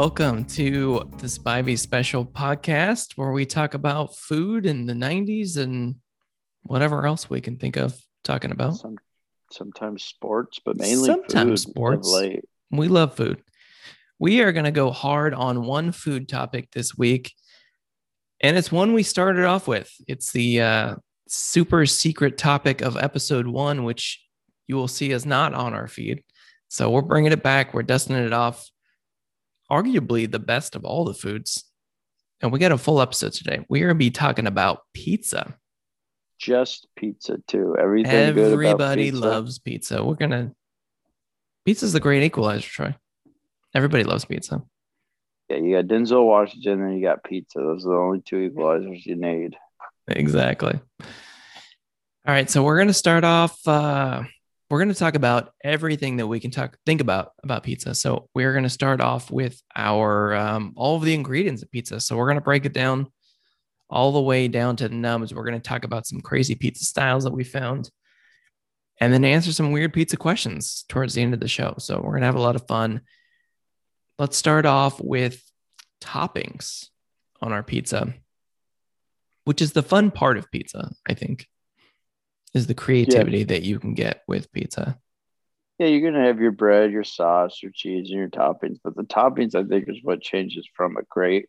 Welcome to the Spivey Special podcast, where we talk about food in the 90s and whatever else we can think of talking about. Some, sometimes sports, but mainly Sometimes food sports. We love food. We are going to go hard on one food topic this week. And it's one we started off with. It's the uh, super secret topic of episode one, which you will see is not on our feed. So we're bringing it back. We're dusting it off. Arguably the best of all the foods. And we got a full episode today. We're going to be talking about pizza. Just pizza too. Everything good about Everybody pizza. loves pizza. We're going to, pizza's the great equalizer, Troy. Everybody loves pizza. Yeah, you got Denzel Washington, and you got pizza. Those are the only two equalizers you need. Exactly. All right, so we're going to start off. Uh, we're going to talk about everything that we can talk think about about pizza. So we're going to start off with our um, all of the ingredients of pizza. So we're going to break it down all the way down to the nubs. We're going to talk about some crazy pizza styles that we found, and then answer some weird pizza questions towards the end of the show. So we're going to have a lot of fun. Let's start off with toppings on our pizza which is the fun part of pizza, I think, is the creativity that you can get with pizza. Yeah, you're gonna have your bread, your sauce, your cheese, and your toppings. But the toppings, I think, is what changes from a great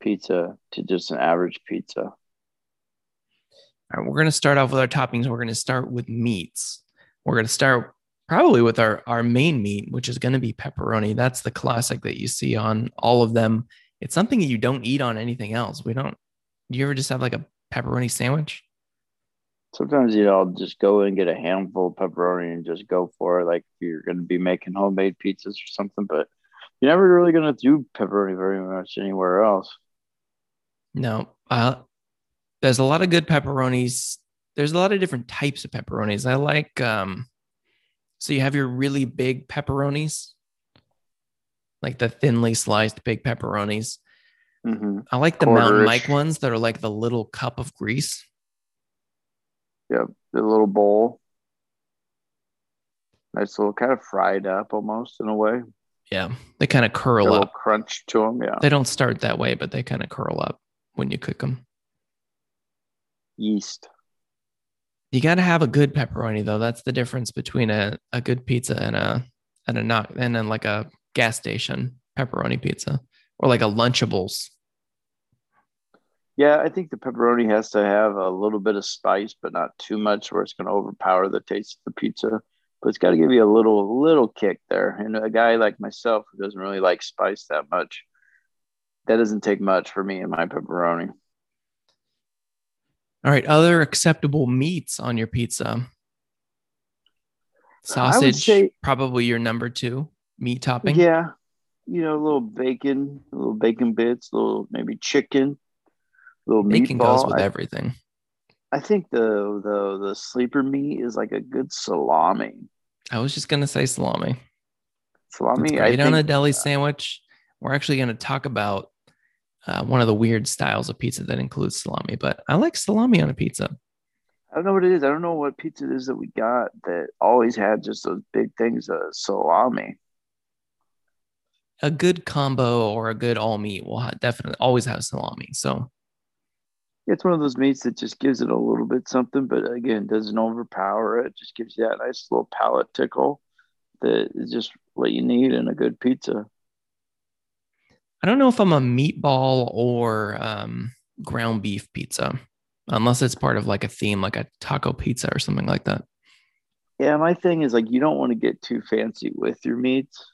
pizza to just an average pizza. All right, we're to start off with our toppings. We're to start with meats. We're to start probably with our, our main meat, which is to be pepperoni. That's the classic that you see on all of them. It's something that you don't eat on anything else. We don't, do you ever just have like a pepperoni sandwich? Sometimes you know, I'll just go and get a handful of pepperoni and just go for it. Like you're gonna be making homemade pizzas or something, but you're never really gonna do pepperoni very much anywhere else. No. Uh, there's a lot of good pepperonis. There's a lot of different types of pepperonis. I like um so you have your really big pepperonis, like the thinly sliced big pepperonis. hmm I like the Mountain Quarter-ish. Mike ones that are like the little cup of grease. Yep, the little bowl. Nice little kind of fried up almost in a way. Yeah. They kind of Got a curl little up. crunch to them. Yeah, They don't start that way, but they kind of curl up when you cook them. yeast. You got to have a good pepperoni though. That's the difference between a, a good pizza and a and a not and then like a gas station pepperoni pizza or like a Lunchables. Yeah, I think the pepperoni has to have a little bit of spice, but not too much, where it's going to overpower the taste of the pizza. But it's got to give you a little little kick there. And a guy like myself who doesn't really like spice that much, that doesn't take much for me and my pepperoni. All right, other acceptable meats on your pizza. Sausage, say- probably your number two meat topping. Yeah, you know, a little bacon, a little bacon bits, a little maybe chicken, little goes meatball. with I, everything. I think the the the sleeper meat is like a good salami. I was just gonna say salami. Salami, great on a deli sandwich. We're actually gonna talk about uh, one of the weird styles of pizza that includes salami, but I like salami on a pizza. I don't know what it is. I don't know what pizza it is that we got that always had just those big things, uh, salami. A good combo or a good all meat will definitely always have salami. So It's one of those meats that just gives it a little bit something, but again, doesn't overpower it. Just gives you that nice little palate tickle that is just what you need in a good pizza. I don't know if I'm a meatball or um, ground beef pizza, unless it's part of like a theme, like a taco pizza or something like that. Yeah, my thing is like you don't want to get too fancy with your meats.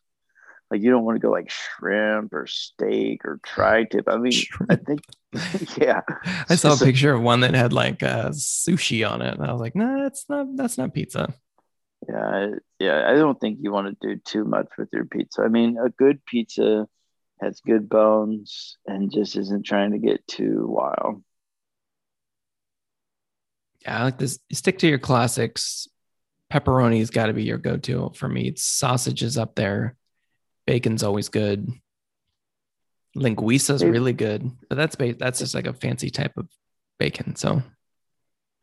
Like you don't want to go like shrimp or steak or tri-tip. I mean, I think, yeah, I saw a picture of one that had like uh, sushi on it, and I was like, "No, that's not that's not pizza." Yeah, yeah. I don't think you want to do too much with your pizza. I mean, a good pizza has good bones and just isn't trying to get too wild. Yeah, I like this. Stick to your classics. Pepperoni's got to be your go-to for meats. Sausage is up there. Bacon's always good. Linguiça's Maybe- really good, but that's ba- that's just like a fancy type of bacon. So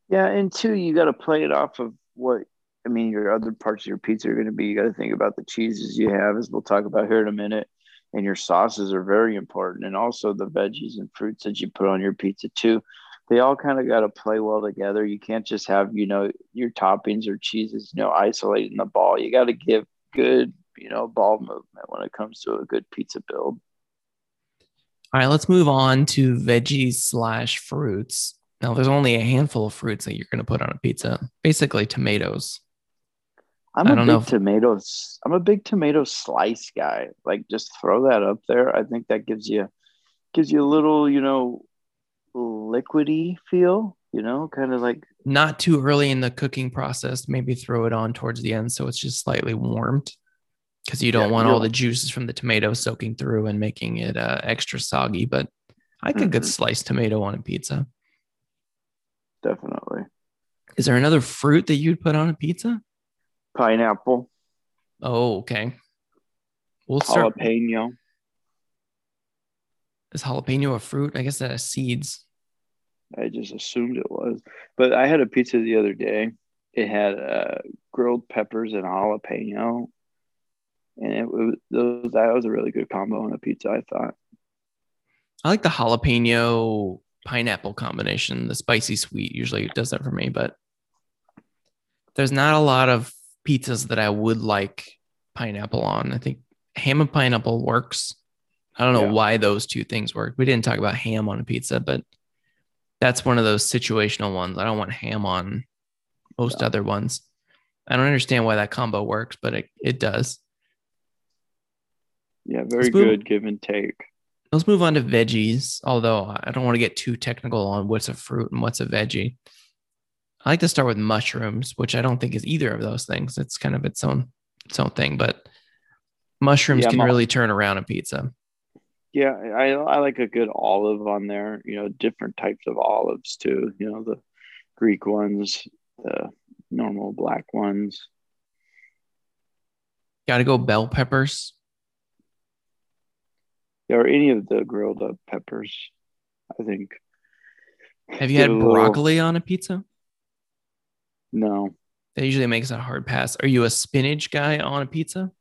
Yeah, and two, you got to play it off of what I mean. Your other parts of your pizza are going to be. You got to think about the cheeses you have, as we'll talk about here in a minute, and your sauces are very important and also the veggies and fruits that you put on your pizza too they all kind of got to play well together you can't just have you know your toppings or cheeses you know isolating the ball you got to give good you know ball movement when it comes to a good pizza build all right let's move on to veggies slash fruits now there's only a handful of fruits that you're going to put on a pizza basically tomatoes I'm a big if... tomatoes. I'm a big tomato slice guy. Like just throw that up there. I think that gives you gives you a little, you know, liquidy feel, you know, kind of like not too early in the cooking process. Maybe throw it on towards the end so it's just slightly warmed because you don't yeah, want all the juices from the tomato soaking through and making it uh, extra soggy. But I like mm-hmm. good sliced tomato on a pizza. Definitely. Is there another fruit that you'd put on a pizza? Pineapple. Oh, okay. We'll start. Jalapeno. Is jalapeno a fruit? I guess that has seeds. I just assumed it was. But I had a pizza the other day. It had uh, grilled peppers and jalapeno. And it was that was a really good combo on a pizza, I thought. I like the jalapeno pineapple combination. The spicy sweet usually does that for me, but there's not a lot of pizzas that I would like pineapple on. I think ham and pineapple works. I don't know yeah. why those two things work. We didn't talk about ham on a pizza, but that's one of those situational ones. I don't want ham on most yeah. other ones. I don't understand why that combo works, but it, it does. Yeah, very good give and take. Let's move on to veggies, although I don't want to get too technical on what's a fruit and what's a veggie. I like to start with mushrooms, which I don't think is either of those things. It's kind of its own its own thing, but mushrooms yeah, can really turn around a pizza. Yeah, I I like a good olive on there. You know, different types of olives too. You know, the Greek ones, the normal black ones. Got to go bell peppers. Or any of the grilled up peppers. I think. Have you had broccoli little... on a pizza? No. That usually makes a hard pass. Are you a spinach guy on a pizza?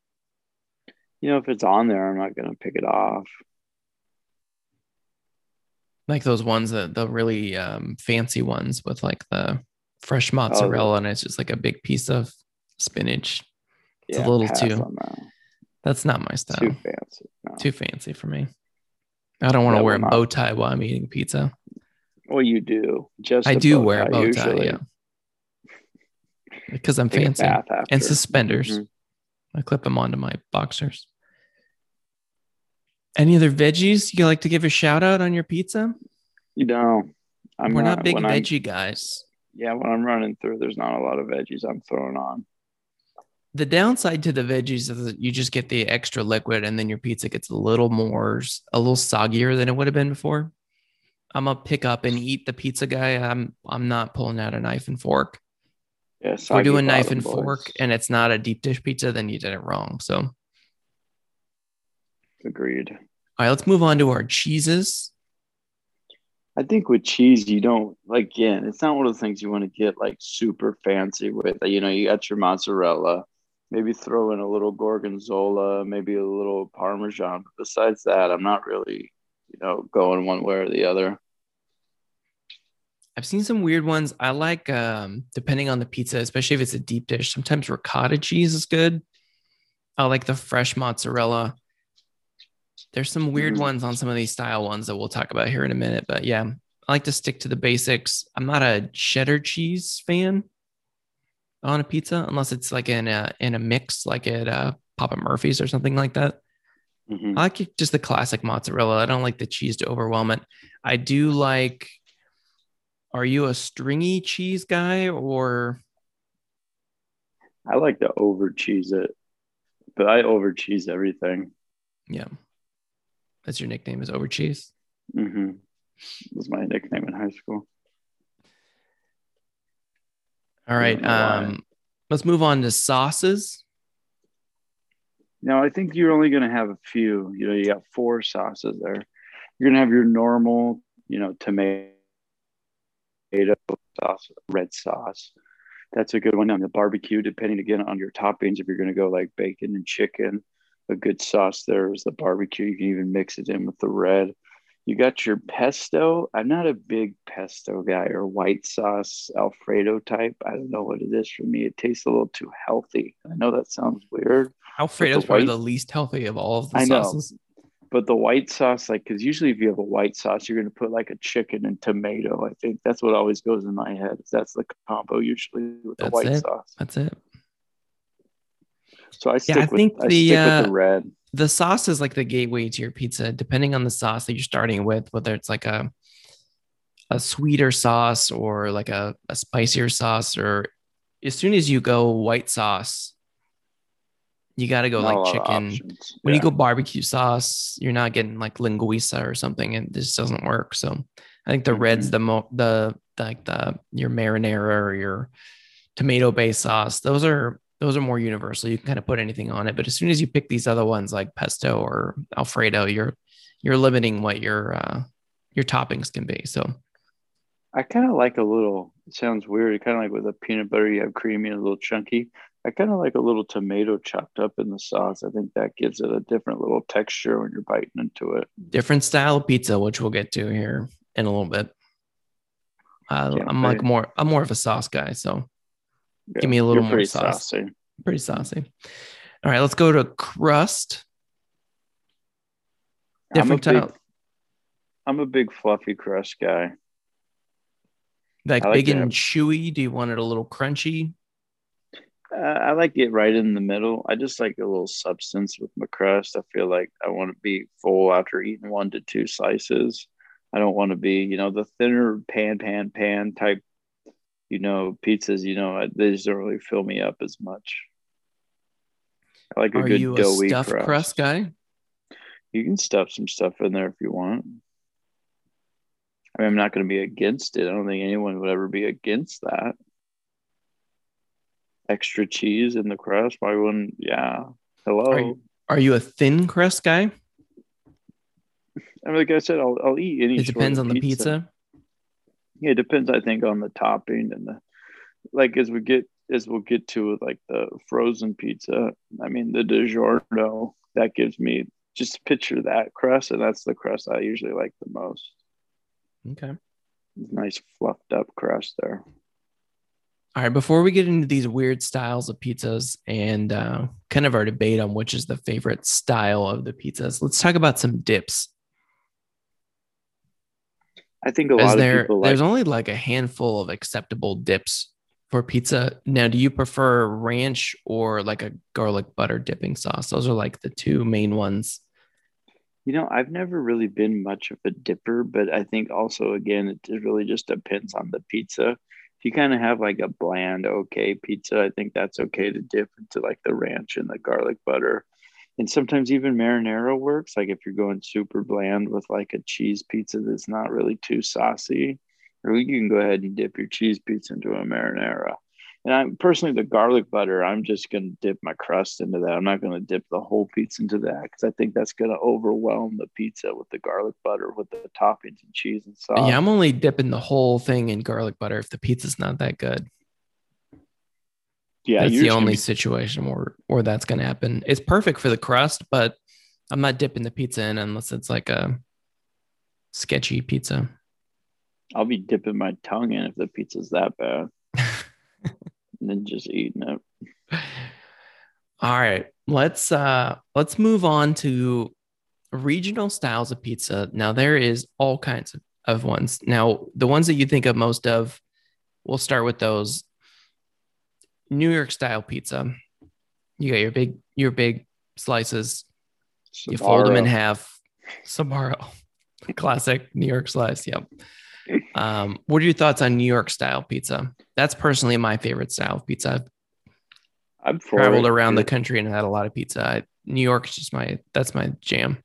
You know, if it's on there, I'm not gonna pick it off. Like those ones that the really um, fancy ones with like the fresh mozzarella, oh, and it's just like a big piece of spinach. It's yeah, a little too. That. That's not my style. Too fancy. No. Too fancy for me. I don't want to wear a bow tie while I'm eating pizza. Well, you do. Just I do wear a bow tie. Usually. Yeah because I'm fancy and suspenders. Mm-hmm. I clip them onto my boxers. Any other veggies you like to give a shout out on your pizza? You know, I'm we're not, not big veggie I'm, guys. Yeah, when I'm running through, there's not a lot of veggies I'm throwing on. The downside to the veggies is that you just get the extra liquid, and then your pizza gets a little more, a little soggier than it would have been before. I'm a pick up and eat the pizza guy. I'm I'm not pulling out a knife and fork. Yeah, we're doing knife and boys. fork and it's not a deep dish pizza, then you did it wrong. So agreed. All right, let's move on to our cheeses. I think with cheese, you don't like again, it's not one of the things you want to get like super fancy with. You know, you got your mozzarella, maybe throw in a little gorgonzola, maybe a little parmesan. But besides that, I'm not really, you know, going one way or the other. I've seen some weird ones. I like, um, depending on the pizza, especially if it's a deep dish. Sometimes ricotta cheese is good. I like the fresh mozzarella. There's some weird mm-hmm. ones on some of these style ones that we'll talk about here in a minute. But yeah, I like to stick to the basics. I'm not a cheddar cheese fan on a pizza unless it's like in a in a mix, like at uh, Papa Murphy's or something like that. Mm-hmm. I like just the classic mozzarella. I don't like the cheese to overwhelm it. I do like are you a stringy cheese guy or? I like to over cheese it, but I over cheese everything. Yeah. That's your nickname is over cheese? Mm-hmm. was my nickname in high school. All right. Um, let's move on to sauces. Now, I think you're only going to have a few. You know, you got four sauces there. You're going to have your normal, you know, tomato tomato sauce, red sauce. That's a good one on the barbecue, depending again on your toppings. If you're going to go like bacon and chicken, a good sauce there is the barbecue. You can even mix it in with the red. You got your pesto. I'm not a big pesto guy or white sauce Alfredo type. I don't know what it is for me. It tastes a little too healthy. I know that sounds weird. Alfredo is probably the least healthy of all of the I sauces. Know. But the white sauce, like, because usually if you have a white sauce, you're going to put like a chicken and tomato. I think that's what always goes in my head. That's the combo usually with the white it. sauce. That's it. So I stick, yeah, I with, think I the, uh, with the red the sauce is like the gateway to your pizza, depending on the sauce that you're starting with, whether it's like a a sweeter sauce or like a, a spicier sauce, or as soon as you go white sauce, you got to go not like chicken. When yeah. you go barbecue sauce, you're not getting like linguiça or something, and this doesn't work. So I think the mm-hmm. red's the mo the like the your marinara or your tomato based sauce. Those are those are more universal. You can kind of put anything on it, but as soon as you pick these other ones like pesto or alfredo, you're you're limiting what your uh, your toppings can be. So I kind of like a little. It sounds weird. Kind of like with a peanut butter, you have creamy and a little chunky. I kind of like a little tomato chopped up in the sauce. I think that gives it a different little texture when you're biting into it. Different style of pizza, which we'll get to here in a little bit. Uh, I'm like more. I'm more of a sauce guy, so yeah, Give me a little more sauce. Saucy. Pretty saucy. All right, let's go to crust. Different I'm a, big, I'm a big fluffy crust guy. Like, like big and chewy. Do you want it a little crunchy? Uh, I like it right in the middle. I just like a little substance with my crust. I feel like I want to be full after eating one to two slices. I don't want to be, you know, the thinner pan, pan, pan type you know, pizzas, you know, uh, they just don't really fill me up as much. I like a Are good you a doughy stuffed crust. crust guy. You can stuff some stuff in there if you want. I mean, I'm not going to be against it. I don't think anyone would ever be against that. Extra cheese in the crust. Why wouldn't? Yeah. Hello. Are you, are you a thin crust guy? I mean, like I said, I'll, I'll eat any. It depends on pizza. the pizza yeah, it depends. I think on the topping and the like as we get as we'll get to like the frozen pizza. I mean, the DiGiorno that gives me just picture that crust, and that's the crust I usually like the most. Okay, nice fluffed up crust there. All right, before we get into these weird styles of pizzas and uh, kind of our debate on which is the favorite style of the pizzas, let's talk about some dips. I think a lot there, of people like, there's only like a handful of acceptable dips for pizza. Now, do you prefer ranch or like a garlic butter dipping sauce? Those are like the two main ones. You know, I've never really been much of a dipper, but I think also again it really just depends on the pizza. If you kind of have like a bland okay pizza, I think that's okay to dip into like the ranch and the garlic butter and sometimes even marinara works like if you're going super bland with like a cheese pizza that's not really too saucy or you can go ahead and dip your cheese pizza into a marinara. And i'm personally the garlic butter i'm just going to dip my crust into that. I'm not going to dip the whole pizza into that because i think that's going to overwhelm the pizza with the garlic butter with the toppings and cheese and sauce. Yeah i'm only dipping the whole thing in garlic butter if the pizza's not that good yeah, that's the only be- situation where where that's going to happen. It's perfect for the crust, but I'm not dipping the pizza in unless it's like a sketchy pizza. I'll be dipping my tongue in if the pizza's that bad, and then just eating it. All right, let's uh let's move on to regional styles of pizza. Now there is all kinds of, of ones. Now the ones that you think of most of, we'll start with those New York style pizza. You got your big your big slices. You fold them in half. Sbarro. Classic New York slice. Yep. Um, what are your thoughts on New York style pizza? That's personally my favorite style of pizza. I've, traveled around the country and had a lot of pizza. I, New York is just my that's my jam.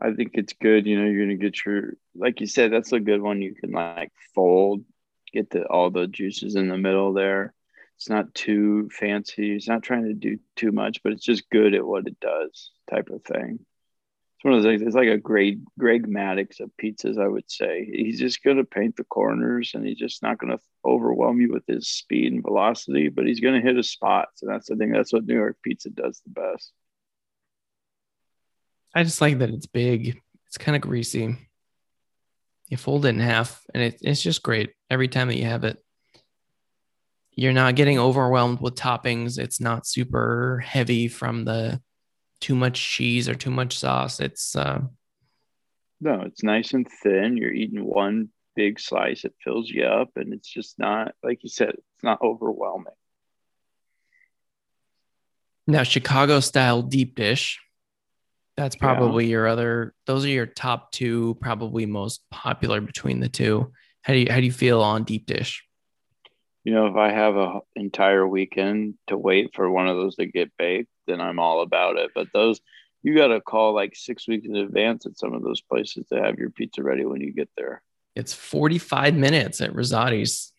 I think it's good. You know, you're gonna get your like you said, that's a good one. You can like fold, get the all the juices in the middle there. It's not too fancy. It's not trying to do too much, but it's just good at what it does, type of thing. It's one of those things. It's like a great Greg Maddux of pizzas, I would say. He's just going to paint the corners, and he's just not going to overwhelm you with his speed and velocity, but he's going to hit his spots, and that's the thing. That's what New York pizza does the best. I just like that it's big. It's kind of greasy. You fold it in half, and it, it's just great every time that you have it. You're not getting overwhelmed with toppings. It's not super heavy from the too much cheese or too much sauce. It's uh, no, it's nice and thin. You're eating one big slice. It fills you up, and it's just not like you said. It's not overwhelming. Now, Chicago style deep dish. That's probably yeah. your other. Those are your top two, probably most popular between the two. How do you how do you feel on deep dish? You know, if I have an entire weekend to wait for one of those to get baked, then I'm all about it. But those you got to call like six weeks in advance at some of those places to have your pizza ready when you get there. It's 45 minutes at Rosati's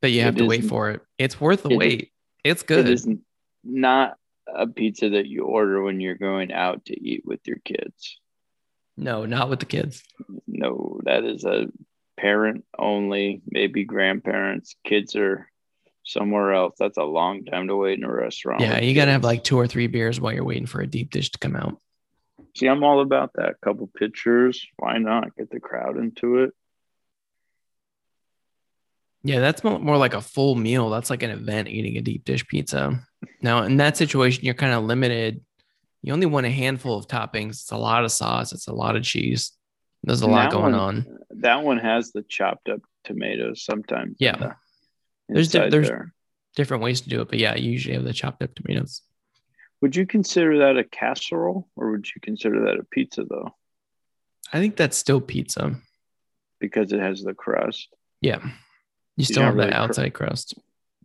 that you have it to wait for it. It's worth the it wait. Is, it's good. It is not a pizza that you order when you're going out to eat with your kids. No, not with the kids. No, that is a parent only, maybe grandparents. Kids are somewhere else. That's a long time to wait in a restaurant. Yeah, you got to have like two or three beers while you're waiting for a deep dish to come out. See, I'm all about that. Couple pictures. Why not get the crowd into it? Yeah, that's more like a full meal. That's like an event eating a deep dish pizza. Now, in that situation, you're kind of limited. You only want a handful of toppings. It's a lot of sauce. It's a lot of cheese. There's a and lot going one, on. That one has the chopped up tomatoes sometimes. Yeah. The, there's di- there's there. different ways to do it, but yeah, you usually have the chopped up tomatoes. Would you consider that a casserole or would you consider that a pizza though? I think that's still pizza. Because it has the crust. Yeah. You still have really the outside cr- crust.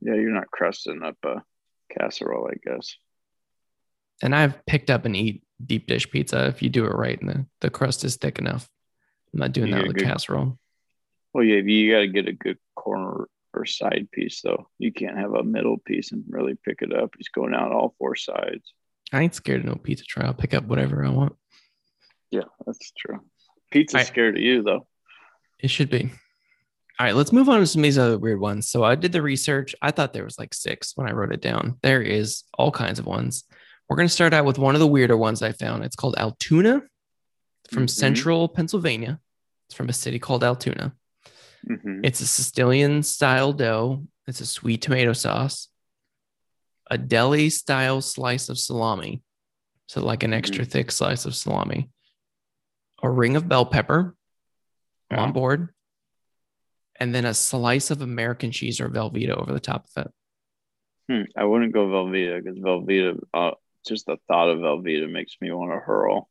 Yeah, you're not crusting up a casserole, I guess. And I've picked up and eat deep dish pizza if you do it right and the, the crust is thick enough. I'm not doing you that with good, casserole. Well, yeah, you got to get a good corner or side piece, though. You can't have a middle piece and really pick it up. He's going out all four sides. I ain't scared of no pizza try. I'll pick up whatever I want. Yeah, that's true. Pizza's I, scared of you, though. It should be. All right, let's move on to some of these other weird ones. So I did the research. I thought there was like six when I wrote it down. There is all kinds of ones. We're going to start out with one of the weirder ones I found. It's called Altoona from mm-hmm. central Pennsylvania. It's from a city called Altoona. Mm-hmm. It's a Sicilian style dough. It's a sweet tomato sauce, a deli style slice of salami. So, like an extra mm-hmm. thick slice of salami, a ring of bell pepper on board, and then a slice of American cheese or Velveeta over the top of it. Hmm. I wouldn't go Velveeta because Velveeta, uh, just the thought of Velveeta makes me want to hurl.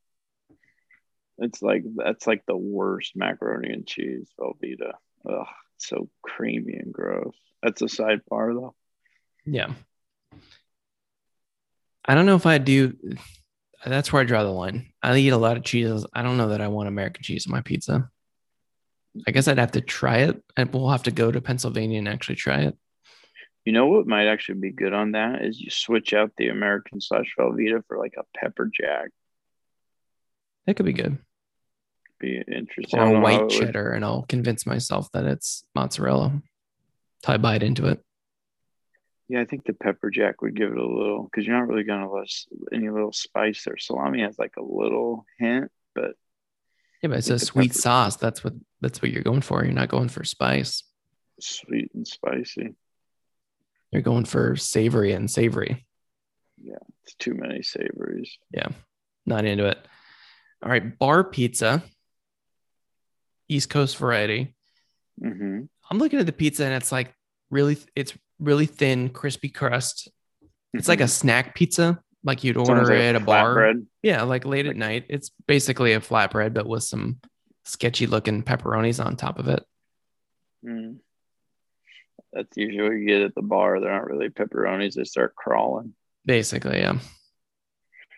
It's like that's like the worst macaroni and cheese Velveeta. Ugh, so creamy and gross. That's a sidebar though. Yeah. I don't know if I do. That's where I draw the line. I eat a lot of cheeses. I don't know that I want American cheese on my pizza. I guess I'd have to try it, and we'll have to go to Pennsylvania and actually try it. You know what might actually be good on that is you switch out the American slash Velveeta for like a pepper jack. That could be good. Be interesting. Or white cheddar, would... and I'll convince myself that it's mozzarella. Tie bite into it. Yeah, I think the pepper jack would give it a little because you're not really gonna lose any little spice there. Salami has like a little hint, but yeah, but it's a sweet pepper... sauce. That's what that's what you're going for. You're not going for spice. Sweet and spicy. You're going for savory and savory. Yeah, it's too many savories. Yeah, not into it. All right, bar pizza, East Coast variety. Mm-hmm. I'm looking at the pizza and it's like really, it's really thin, crispy crust. It's mm-hmm. like a mm-hmm. snack pizza, like you'd order like at a bar. Bread. Yeah, like late at night. It's basically a flatbread, but with some sketchy looking pepperonis on top of it. Mm. That's usually what you get at the bar. They're not really pepperonis, they start crawling. Basically, yeah.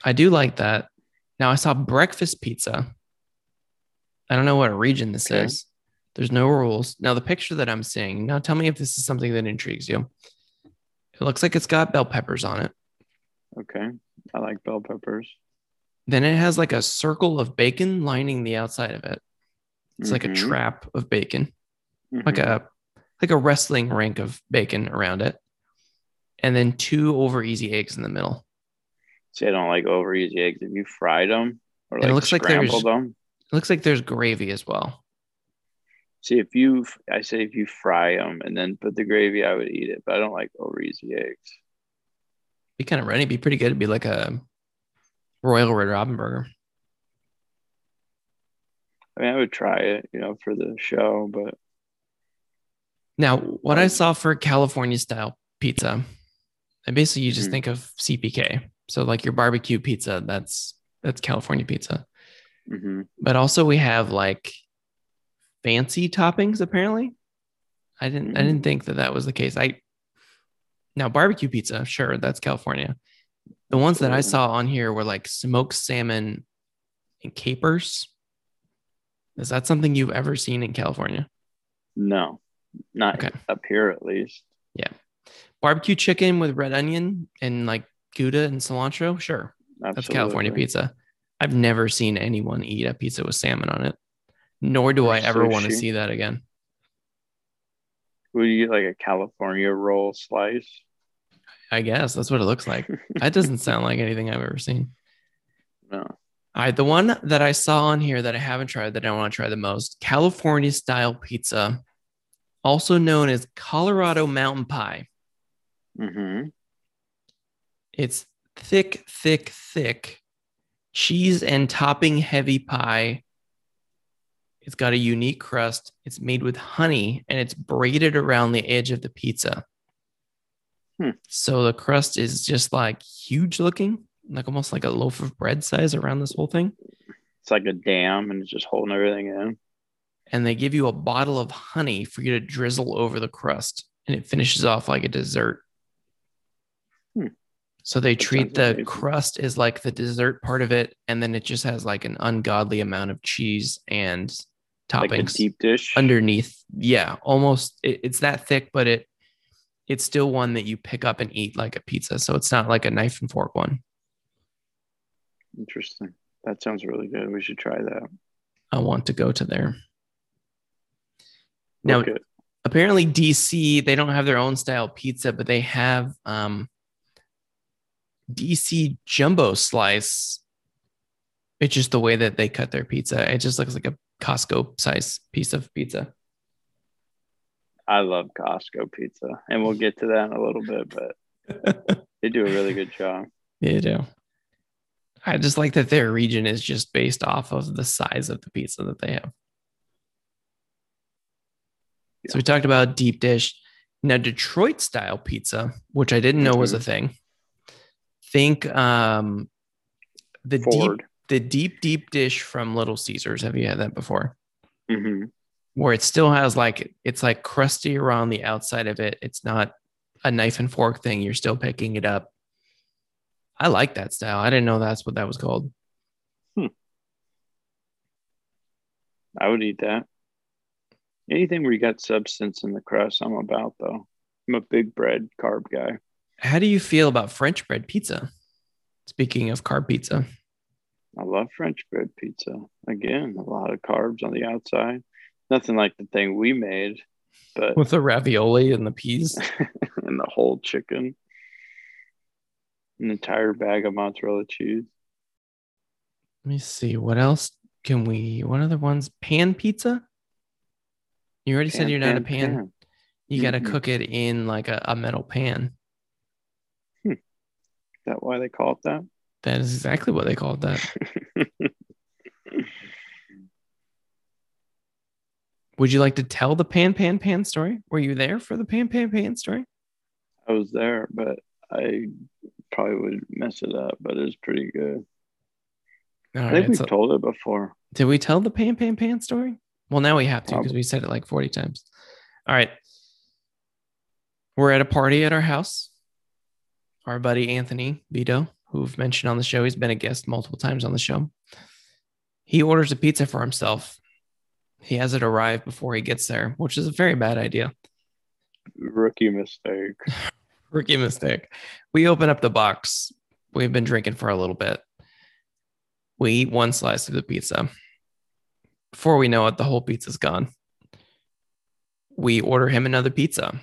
I do like that. Now I saw breakfast pizza. I don't know what a region this okay. is. There's no rules. Now the picture that I'm seeing. Now tell me if this is something that intrigues you. It looks like it's got bell peppers on it. Okay. I like bell peppers. Then it has like a circle of bacon lining the outside of it. It's mm-hmm. like a mm-hmm. trap of bacon, mm-hmm. like a like a wrestling rink of bacon around it, and then two over easy eggs in the middle. See, I don't like over easy eggs. If you fried them, or like it looks like there's- scrambled them. It looks like there's gravy as well. See, if you, I say if you fry them and then put the gravy, I would eat it, but I don't like over easy eggs. Be kind of runny. Be pretty good. It'd be like a Royal Red Robin burger. I mean, I would try it, you know, for the show, but Now, what I saw for California style pizza, and basically you just Mhm. think of CPK. So like your barbecue pizza, that's that's California pizza. Mhm. But also we have like fancy toppings apparently. I didn't I didn't think that that was the case. I now barbecue pizza, sure, that's California. The ones that I saw on here were like smoked salmon and capers. Is that something you've ever seen in California? no, not Okay. up here at least. Yeah. Barbecue chicken with red onion and like Gouda and cilantro, sure. That's California pizza. I've never seen anyone eat a pizza with salmon on it, nor do Or I ever want to see that again. Would you get like a California roll slice? I guess that's what it looks like. that doesn't sound like anything I've ever seen. No. All right, the one that I saw on here that I haven't tried that I want to try the most California style pizza, also known as Colorado mountain pie. Mm-hmm. It's thick, thick, thick cheese and topping heavy pie. It's got a unique crust. It's made with honey and it's braided around the edge of the pizza. Hmm. So the crust is just like huge looking, like almost like a loaf of bread size around this whole thing. It's like a dam and it's just holding everything in. And they give you a bottle of honey for you to drizzle over the crust and it finishes off like a dessert. So they treat the crust as like the dessert part of it, and then it just has like an ungodly amount of cheese and Like toppings deep dish. underneath. Yeah, almost. It, it's that thick, but it it's still one that you pick up and eat like a pizza. So it's not like a knife and fork one. Interesting. That sounds really good. We should try that. I want to go to there. Now, apparently DC they don't have their own style pizza, but they have um DC jumbo slice. It's just the way that they cut their pizza. It just looks like a Costco size piece of pizza. I love Costco pizza, and we'll get to that in a little bit, but they do a really good job. They do. I just like that their region is just based off of the size of the pizza that they have. So we talked about deep dish. Now Detroit style pizza, which I didn't know was a mm-hmm. thing. Think um the deep the deep deep dish from Little Caesars. Have you had that before? hmm Where it still has like it's like crusty around the outside of it. It's not a knife and fork thing. You're still picking it up. I like that style. I didn't know that's what that was called. Hmm. I would eat that. Anything where you got substance in the crust, I'm about though. I'm a big bread carb guy. How do you feel about French bread pizza? Speaking of carb pizza, I love French bread pizza. Again, a lot of carbs on the outside. Nothing like the thing we made, but with the ravioli and the peas. and the whole chicken, an entire bag of mozzarella cheese. Let me see. What else can we? What other ones? Pan pizza. You already said you're not a pan, pan. You got to cook it in like a, a metal pan. That why they call it that? That is exactly what they call it that. Would you like to tell the pan pan pan story? Were you there for the pan pan pan story? I was there, but I probably would mess it up, but it was pretty good. All I think right. we've So told it before. did we tell the pan pan pan story? Well, now we have to because we said it like 40 times. All right. We're at a party at our house. Our buddy Anthony Vito, who we've mentioned on the show, he's been a guest multiple times on the show. He orders a pizza for himself. He has it arrive before he gets there, which is a very bad idea. Rookie mistake. Rookie mistake. We open up the box. We've been drinking for a little bit. We eat one slice of the pizza. Before we know it, the whole pizza's gone. We order him another pizza.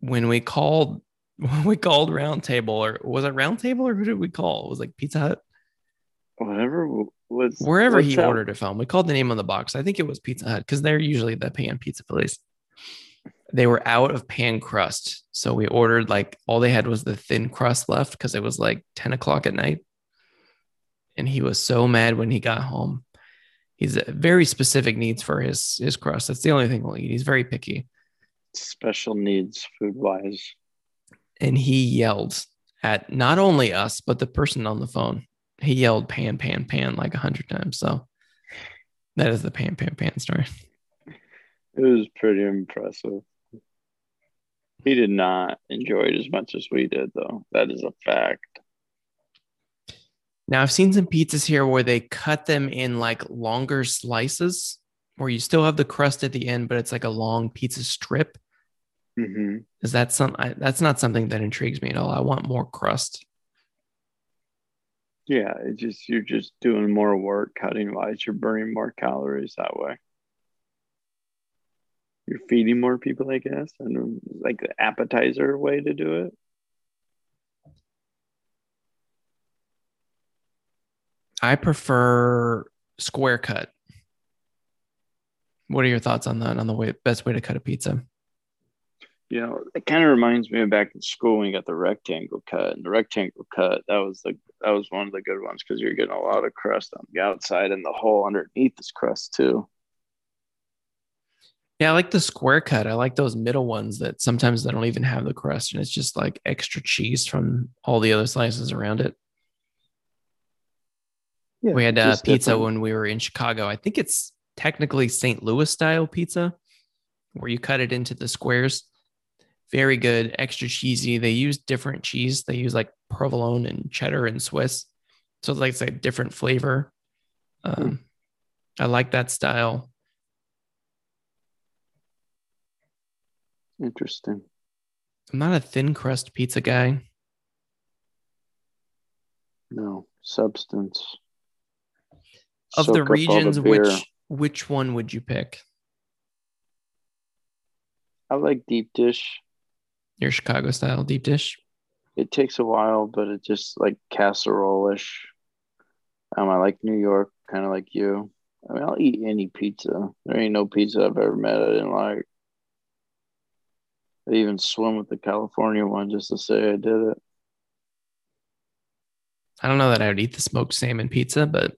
When we when we called Round Table, or was it Round Table, or who did we call? It was like Pizza Hut. whatever was wherever he ordered it from. We called the name on the box. I think it was Pizza Hut because they're usually the pan pizza place. They were out of pan crust, so we ordered like all they had was the thin crust left because it was like ten o'clock at night, and he was so mad when he got home. He's uh, very specific needs for his his crust. That's the only thing we'll eat. He's very picky. Special needs food wise. And he yelled at not only us but the person on the phone he yelled pan, pan, pan like a hundred times. So that is the pan, pan, pan story. It was pretty impressive. He did not enjoy it as much as we did, though. That is a fact. Now, I've seen some pizzas here where they cut them in like longer slices, where you still have the crust at the end, but it's like a long pizza strip. Mm-hmm. Is that some? I, that's not something that intrigues me at all. I want more crust. Yeah, it's just you're just doing more work cutting wise. You're burning more calories that way. You're feeding more people, I guess, and like the appetizer way to do it. I prefer square cut. What are your thoughts on that? On the way best way to cut a pizza? You know, it kind of reminds me of back in school when you got the rectangle cut. And the rectangle cut, that was the that was one of the good ones because you're getting a lot of crust on the outside and the hole underneath is crust too. Yeah, I like the square cut. I like those middle ones that sometimes they don't even have the crust and it's just like extra cheese from all the other slices around it. Yeah, we had uh, pizza different. when we were in Chicago. I think it's technically St. Louis style pizza where you cut it into the squares very good, extra cheesy. They use different cheese. They use like provolone and cheddar and Swiss. So it's like it's a different flavor. Um, mm. I like that style. Interesting. I'm not a thin crust pizza guy. No substance. Of Soak the regions, the which which one would you pick? I like deep dish. Your Chicago style deep dish? It takes a while, but it just like casserole-ish. Um, I like New York, kind of like you. I mean, I'll eat any pizza. There ain't no pizza I've ever met I didn't like. I even swim with the California one just to say I did it. I don't know that I would eat the smoked salmon pizza, but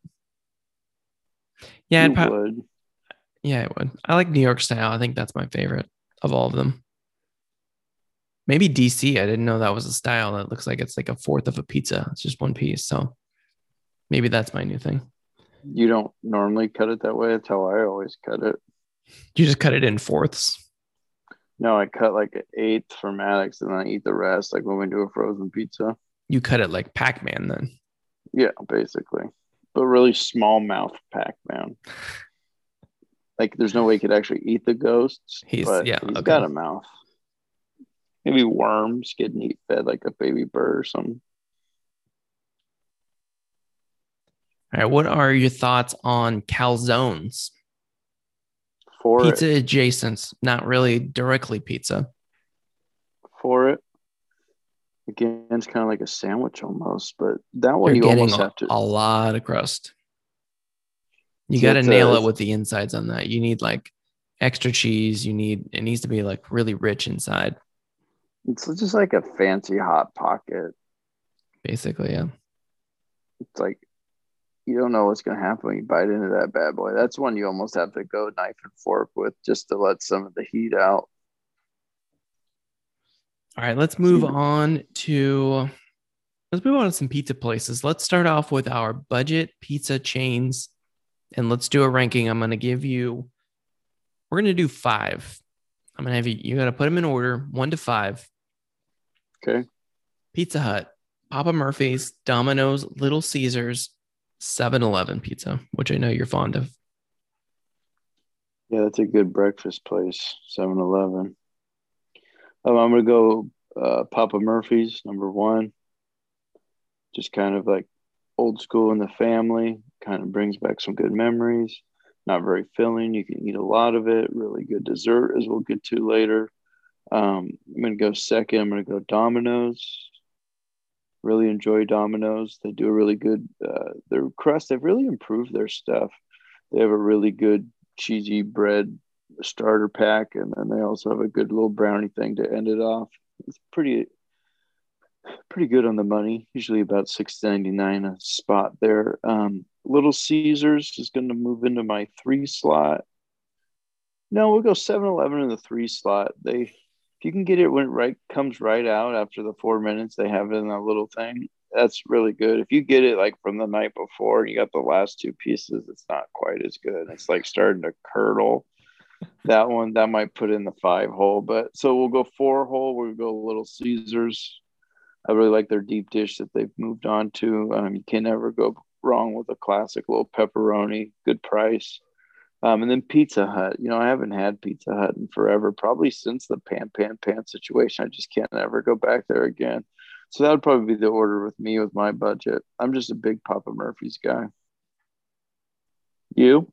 yeah, I would. Yeah, I would. I like New York style. I think that's my favorite of all of them. Maybe DC. I didn't know that was a style that looks like it's like a fourth of a pizza. It's just one piece. So maybe that's my new thing. You don't normally cut it that way. That's how I always cut it. You just cut it in fourths. No, I cut like an eighth for Maddox and then I eat the rest, like when we do a frozen pizza. You cut it like Pac Man then. Yeah, basically. But really small mouth Pac Man. like there's no way he could actually eat the ghosts. He's yeah, he's okay. got a mouth maybe worms getting eat fed like a baby bird or something. All right, what are your thoughts on calzones? For pizza it. adjacent, not really directly pizza. For it, again, it's kind of like a sandwich almost, but that one You're you almost a, have to a lot of crust. You got to nail it with the insides on that. You need like extra cheese. You need it needs to be like really rich inside. It's just like a fancy hot pocket. Basically, yeah. It's like you don't know what's gonna happen when you bite into that bad boy. That's one you almost have to go knife and fork with just to let some of the heat out. All right, let's move on to let's move on to some pizza places. Let's start off with our budget pizza chains and let's do a ranking. I'm going to give you we're going to do 5. I'm going to have you you got to put them in order, 1 to 5. Okay. Pizza Hut, Papa Murphy's, Domino's, Little Caesars, 7 Eleven pizza, which I know you're fond of. Yeah, that's a good breakfast place, 7 Eleven. Um, I'm going to go uh, Papa Murphy's, number one. Just kind of like old school in the family, kind of brings back some good memories. Not very filling. You can eat a lot of it. Really good dessert, as we'll get to later. Um, I'm going to go second. I'm going to go Domino's. Really enjoy Domino's. They do a really good uh, their crust. They've really improved their stuff. They have a really good cheesy bread starter pack, and then they also have a good little brownie thing to end it off. It's pretty pretty good on the money. Usually about six ninety nine a spot there. Um, Little Caesars is going to move into my three slot. No, we'll go 7-Eleven in the three slot. They, if you can get it when it right comes right out after the four minutes, they have it in that little thing. That's really good. If you get it like from the night before and you got the last two pieces, it's not quite as good. It's like starting to curdle. that one that might put in the five hole, but so we'll go four hole. We'll go Little Caesars. I really like their deep dish that they've moved on to. Um, you can never go wrong with a classic little pepperoni, good price. Um, and then Pizza Hut. You know, I haven't had Pizza Hut in forever, probably since the pan pan pan situation. I just can't ever go back there again. So that would probably be the order with me with my budget. I'm just a big Papa Murphy's guy. You?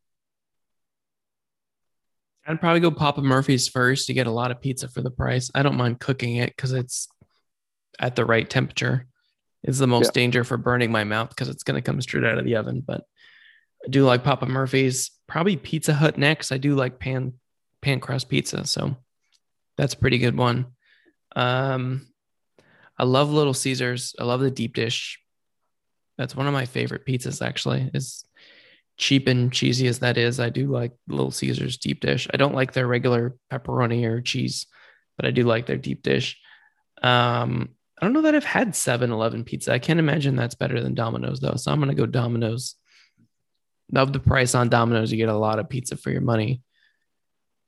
I'd probably go Papa Murphy's first to get a lot of pizza for the price. I don't mind cooking it because it's at the right temperature. It's the most yeah. danger for burning my mouth because it's going to come straight out of the oven. But I do like Papa Murphy's. Probably Pizza Hut next. I do like pan pan crust pizza, so that's a pretty good one. Um, I love Little Caesars. I love the deep dish. That's one of my favorite pizzas. Actually, is cheap and cheesy as that is. I do like Little Caesars deep dish. I don't like their regular pepperoni or cheese, but I do like their deep dish. Um, I don't know that I've had 7 Eleven pizza. I can't imagine that's better than Domino's, though. So I'm going to go Domino's. Love the price on Domino's. You get a lot of pizza for your money.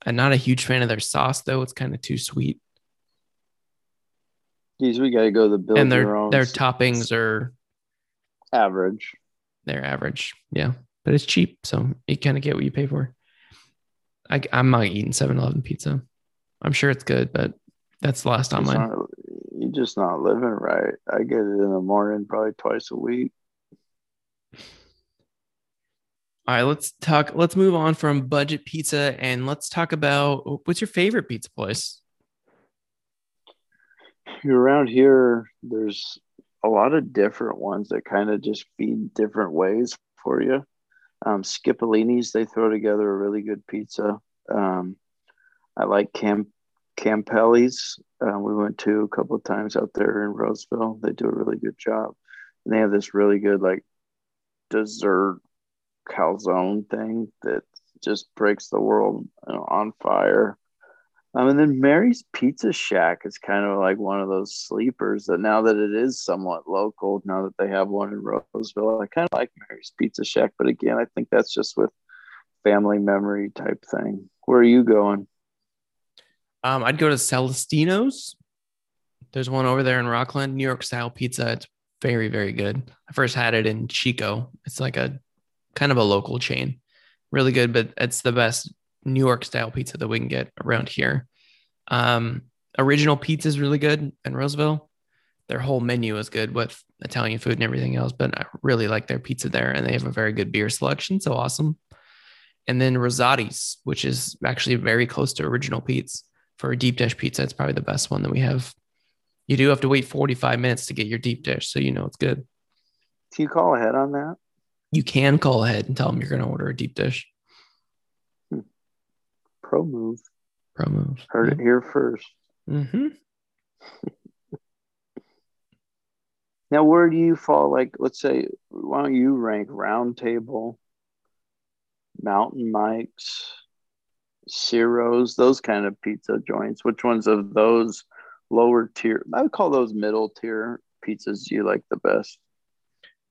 I'm not a huge fan of their sauce, though. It's kind of too sweet. Geez, we got to go the build and their their toppings are average. They're average, yeah, but it's cheap, so you kind of get what you pay for. I, I'm not eating 7-Eleven pizza. I'm sure it's good, but that's the last time I you're just not living right. I get it in the morning probably twice a week. All right, let's talk. Let's move on from budget pizza and let's talk about what's your favorite pizza place? Around here, there's a lot of different ones that kind of just feed different ways for you. Um, Skipolini's, they throw together a really good pizza. Um, I like Camp Campelli's. Uh, we went to a couple of times out there in Roseville. They do a really good job. And they have this really good like dessert calzone thing that just breaks the world you know, on fire. Um, and then Mary's Pizza Shack is kind of like one of those sleepers that now that it is somewhat local, now that they have one in Roseville, I kind of like Mary's Pizza Shack. But again, I think that's just with family memory type thing. Where are you going? Um, I'd go to Celestino's. There's one over there in Rocklin, New York style pizza. It's very, very good. I first had it in Chico. It's like a kind of a local chain. Really good, but it's the best New York style pizza that we can get around here. Um, Original Pete's is really good in Roseville. Their whole menu is good with Italian food and everything else, but I really like their pizza there, and they have a very good beer selection. So awesome. And then Rosati's, which is actually very close to Original Pete's for a deep dish pizza, it's probably the best one that we have. You do have to wait 45 minutes to get your deep dish, so you know it's good. Do you call ahead on that? You can call ahead and tell them you're going to order a deep dish. Hmm. Pro move. Pro move. Heard yeah. it here 1st mm-hmm. now, where do you fall? Like, let's say, why don't you rank Round Table, Mountain Mike's, Ciro's, those kind of pizza joints. Which ones of those lower tier? I would call those middle tier pizzas. Do you like the best?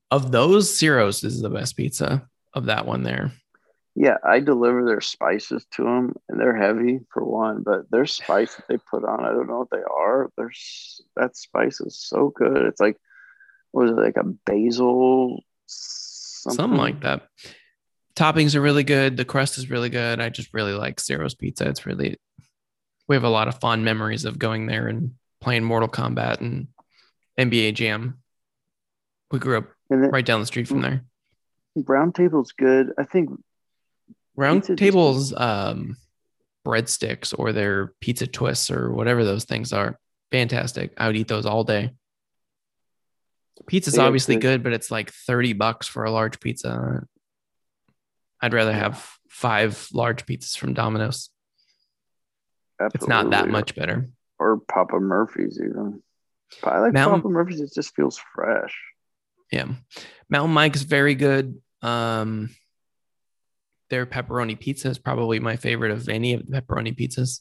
Of those, Ciro's is the best pizza of that one there. Yeah, I deliver their spices to them, and they're heavy for one, but their spice that they put on, I don't know what they are. There's that spice is so good. It's like, was it like a basil? Something, something like that toppings are really good. The crust is really good. I just really like Ciro's Pizza. It's really, we have a lot of fond memories of going there and playing Mortal Kombat and NBA Jam. We grew up then, right down the street from there. Round Table's good. I think Round Table's um, breadsticks or their pizza twists or whatever those things are fantastic. I would eat those all day. Pizza's Yeah, obviously good. good, but it's like 30 bucks for a large pizza. I'd rather have five large pizzas from Domino's. It's not that much better. Or Papa Murphy's even. I like Mountain- Papa Murphy's. It just feels fresh. Yeah. Mountain Mike's very good. Um their pepperoni pizza is probably my favorite of any of the pepperoni pizzas.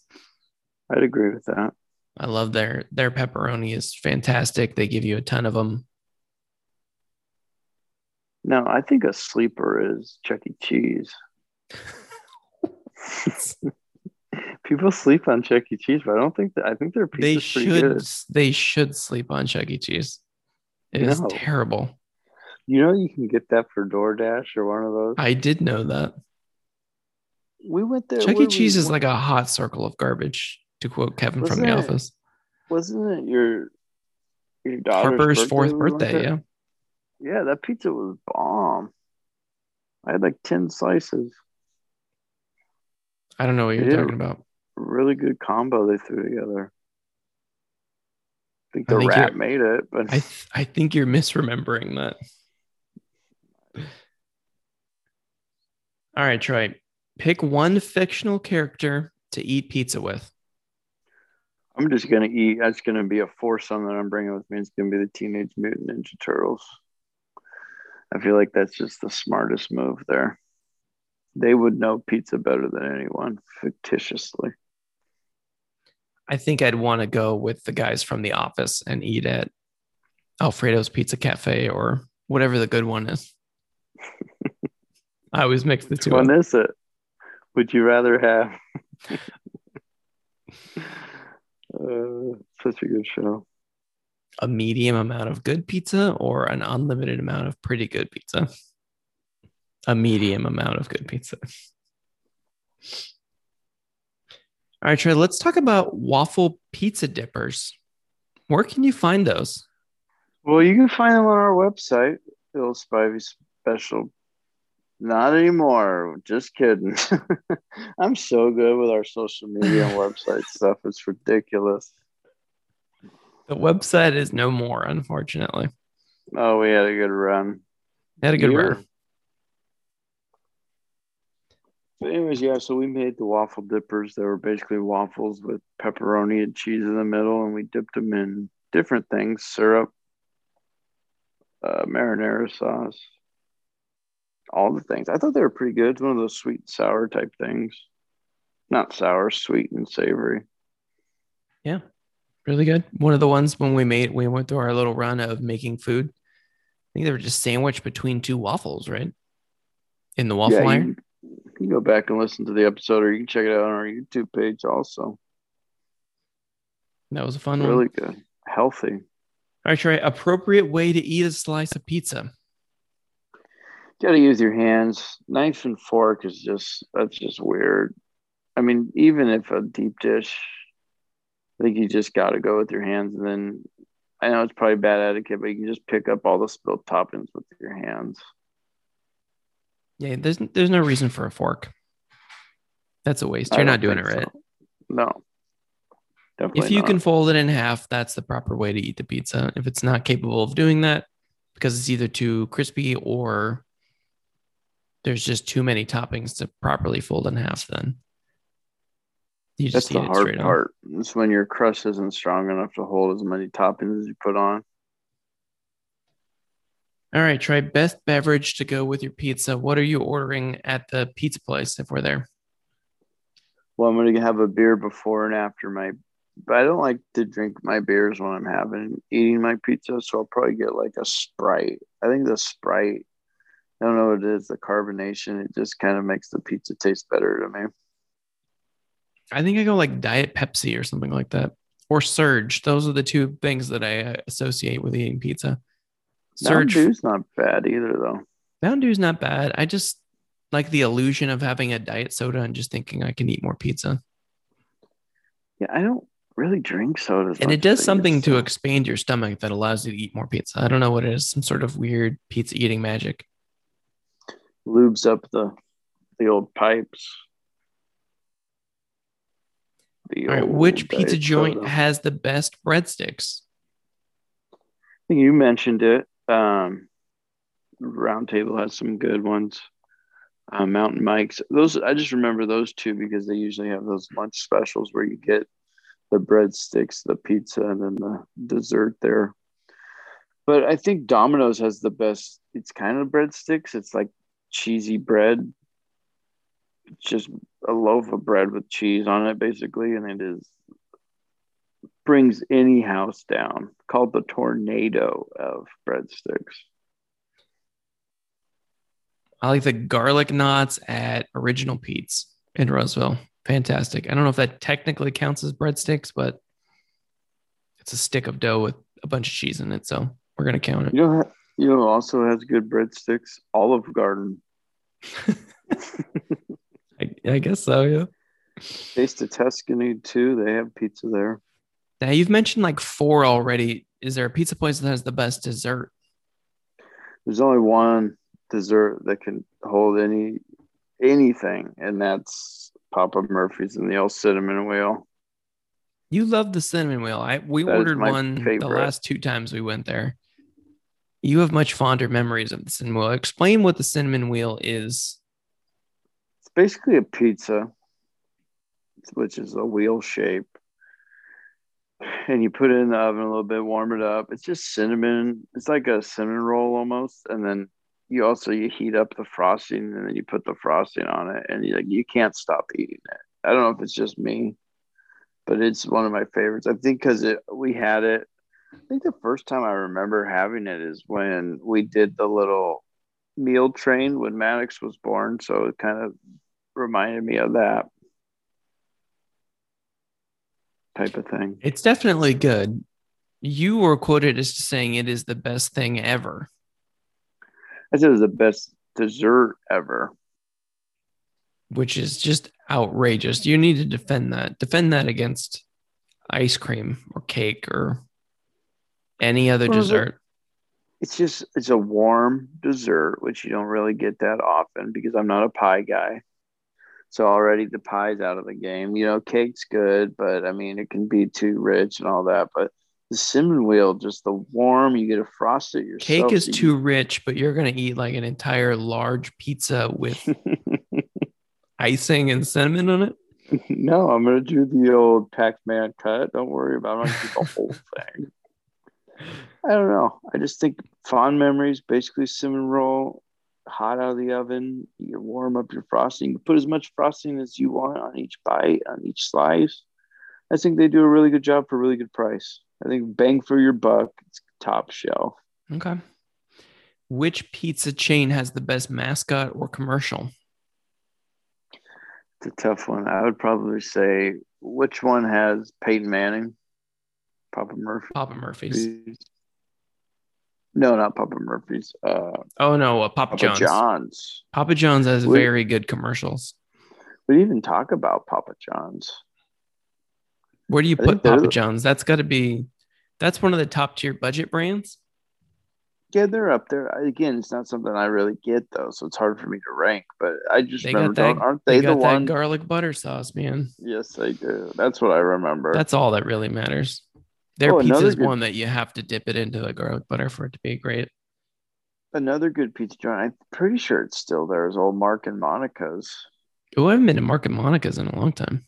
I'd agree with that. I love their their pepperoni is fantastic. They give you a ton of them. No, I think a sleeper is Chuck E. Cheese. People sleep on Chuck E. Cheese, but I don't think that. I think their they pizza's pretty should good. they should sleep on Chuck E. Cheese. It is No. terrible. You know, you can get that for DoorDash or one of those. I did know that. we went there. Chuck E. where we Cheese is like a hot circle of garbage, to quote Kevin from The it Office. wasn't it your your daughter's Harper's birthday fourth we birthday, yeah. Yeah, that pizza was bomb. I had like ten slices. I don't know what you're talking about. Really good combo they threw together. I think I the think rat made it, but I th- I think you're misremembering that. All right, Troy. Pick one fictional character to eat pizza with. I'm just gonna eat. That's gonna be a foursome that I'm bringing with me. It's gonna be the Teenage Mutant Ninja Turtles. I feel like that's just the smartest move there. They would know pizza better than anyone, fictitiously. I think I'd want to go with the guys from The Office and eat at Alfredo's Pizza Cafe or whatever the good one is. I always mix the Which two. one up. is it? Would you rather have? uh, such a good show. A medium amount of good pizza or an unlimited amount of pretty good pizza. A medium amount of good pizza. All right, Trey, let's talk about waffle pizza dippers. Where can you find those? Well, you can find them on our website, Little Spivey Special. Not anymore. Just kidding. I'm so good with our social media and website stuff. It's ridiculous. The website is no more, unfortunately. Oh, we had a good run. Had a good Year. run. But anyways, yeah, so we made the waffle dippers. They were basically waffles with pepperoni and cheese in the middle, and we dipped them in different things syrup, uh, marinara sauce, all the things. I thought they were pretty good. It's one of those sweet and sour type things. Not sour, sweet and savory. Yeah, really good. One of the ones when we made, we went through our little run of making food. I think they were just sandwiched between two waffles, right? In the waffle yeah, iron. you can go back and listen to the episode, or you can check it out on our YouTube page also. That was a fun one. Really good. Healthy. All right, Trey. Appropriate way to eat a slice of pizza. got to use your hands. Knife and fork is just that's just weird. I mean, even if a deep dish, I think you just got to go with your hands. And then I know it's probably bad etiquette, but you can just pick up all the spilled toppings with your hands. Yeah, there's there's no reason for a fork. That's a waste. You're don't doing it right. so. No, definitely. If you not. can fold it in half, that's the proper way to eat the pizza. If it's not capable of doing that, because it's either too crispy or there's just too many toppings to properly fold in half, then you that's just the eat it hard on. part. It's when your crust isn't strong enough to hold as many toppings as you put on. All right, try best beverage to go with your pizza. What are you ordering at the pizza place if we're there? Well, I'm gonna have a beer before and after my. But I don't like to drink my beers when I'm having eating my pizza, so I'll probably get like a Sprite. I think the Sprite. I don't know what it is. The carbonation. It just kind of makes the pizza taste better to me. I think I go like Diet Pepsi or something like that, or Surge. Those are the two things that I uh, associate with eating pizza. Mountain Surge Dew's not bad either, though. Mountain Dew is not bad. I just like the illusion of having a diet soda and just thinking I can eat more pizza. Yeah, I don't really drink sodas. And it does something to expand your stomach that allows you to eat more pizza. I don't know what it is, some sort of weird pizza eating magic. lubes up the the old pipes. The All right, which pizza joint soda. has the best breadsticks? I think you mentioned it. Um, Roundtable has some good ones. Uh, Mountain Mike's. Those I just remember those two because they usually have those lunch specials where you get the breadsticks, the pizza, and then the dessert there. But I think Domino's has the best. It's kind of breadsticks. It's like cheesy bread. It's just a loaf of bread with cheese on it, basically, and it is brings any house down. Called the tornado of breadsticks. I like the garlic knots at Original Pete's in Roseville. Fantastic. I don't know if that technically counts as breadsticks, but it's a stick of dough with a bunch of cheese in it, so we're gonna count it. You know, you know, also has good breadsticks. Olive Garden. I, I guess so. Yeah. Taste of Tuscany too. They have pizza there. Now you've mentioned like four already. Is there a pizza place that has the best dessert? There's only one dessert that can hold any anything, and that's Papa Murphy's and the old cinnamon wheel. You love the cinnamon wheel. I we That ordered one the last two times we went there. You have much fonder memories of the cinnamon wheel. Explain what the cinnamon wheel is. It's basically a pizza, which is a wheel shape. And you put it in the oven a little bit, warm it up. It's just cinnamon. It's like a cinnamon roll almost. And then you also you heat up the frosting and then you put the frosting on it and you like you can't stop eating it. I don't know if it's just me, but it's one of my favorites. I think because we had it. I think the first time I remember having it is when we did the little meal train when Maddox was born. So it kind of reminded me of that type of thing. It's definitely good. You were quoted as saying it is the best thing ever. I said it was the best dessert ever. which is just outrageous. You need to defend that. Defend that against ice cream or cake or any other Well, dessert. It's just it's a warm dessert, which you don't really get that often because I'm not a pie guy. So already the pie's out of the game. You know, cake's good, but I mean it can be too rich and all that. But the cinnamon wheel, just the warm, you get to frost it yourself. Cake is too rich, but you're going to eat like an entire large pizza with icing and cinnamon on it. no, I'm gonna do the old Pac-Man cut. Don't worry about it. I'm gonna do the whole thing. I don't know. I just think fond memories, basically cinnamon roll, hot out of the oven. You warm up your frosting. You put as much frosting as you want on each bite, on each slice. I think they do a really good job for a really good price. I think bang for your buck. It's top shelf. Okay. Which pizza chain has the best mascot or commercial? It's a tough one. I would probably say which one has Peyton Manning? Papa Murphy. Papa Murphy's. No, not Papa Murphy's. Uh, Oh no, uh, Papa, Papa John's. John's. Papa John's has We- very good commercials. We didn't even talk about Papa John's. Where do you I put Papa the- John's? That's got to be. That's one of the top tier budget brands. Yeah, they're up there. Again, it's not something I really get though, so it's hard for me to rank. But I just They remember, got that. aren't They, they, the that one? garlic butter sauce, man. yes, they do. That's what I remember. That's all that really matters. Their Oh, pizza is good- one that you have to dip it into the garlic butter for it to be great. Another good pizza joint. I'm pretty sure it's still there. Is old Mark and Monica's. Oh, I haven't been to Mark and Monica's in a long time.